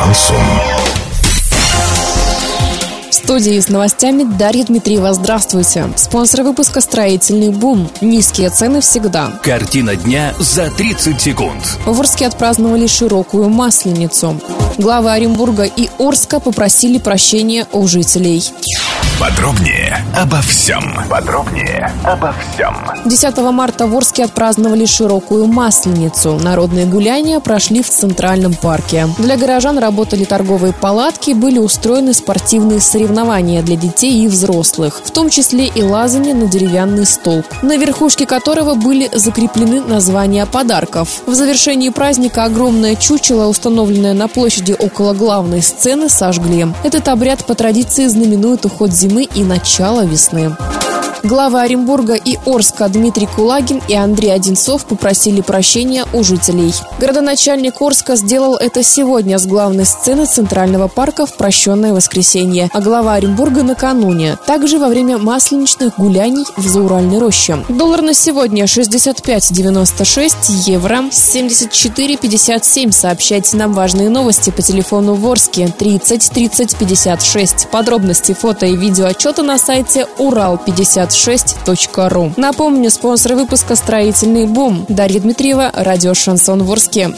Шансон. В студии с новостями Дарья Дмитриева. Здравствуйте. Спонсор выпуска «Строительный бум». Низкие цены всегда. Картина дня за 30 секунд. В Орске отпраздновали широкую масленицу. Главы Оренбурга и Орска попросили прощения у жителей. Подробнее обо всем. Подробнее обо всем. 10 марта в Орске отпраздновали широкую масленицу. Народные гуляния прошли в Центральном парке. Для горожан работали торговые палатки, были устроены спортивные соревнования для детей и взрослых, в том числе и лазание на деревянный столб, на верхушке которого были закреплены названия подарков. В завершении праздника огромное чучело, установленное на площади около главной сцены, сожгли. Этот обряд по традиции знаменует уход зимы зимы и начала весны. Главы Оренбурга и Орска Дмитрий Кулагин и Андрей Одинцов попросили прощения у жителей. Городоначальник Орска сделал это сегодня с главной сцены Центрального парка в прощенное воскресенье, а глава Оренбурга накануне, также во время масленичных гуляний в Зауральной роще. Доллар на сегодня 65,96, евро 74,57. Сообщайте нам важные новости по телефону в Орске 30 30 56. Подробности фото и видео отчета на сайте Урал 50 26.ру. Напомню, спонсор выпуска «Строительный бум». Дарья Дмитриева, радио «Шансон Ворске».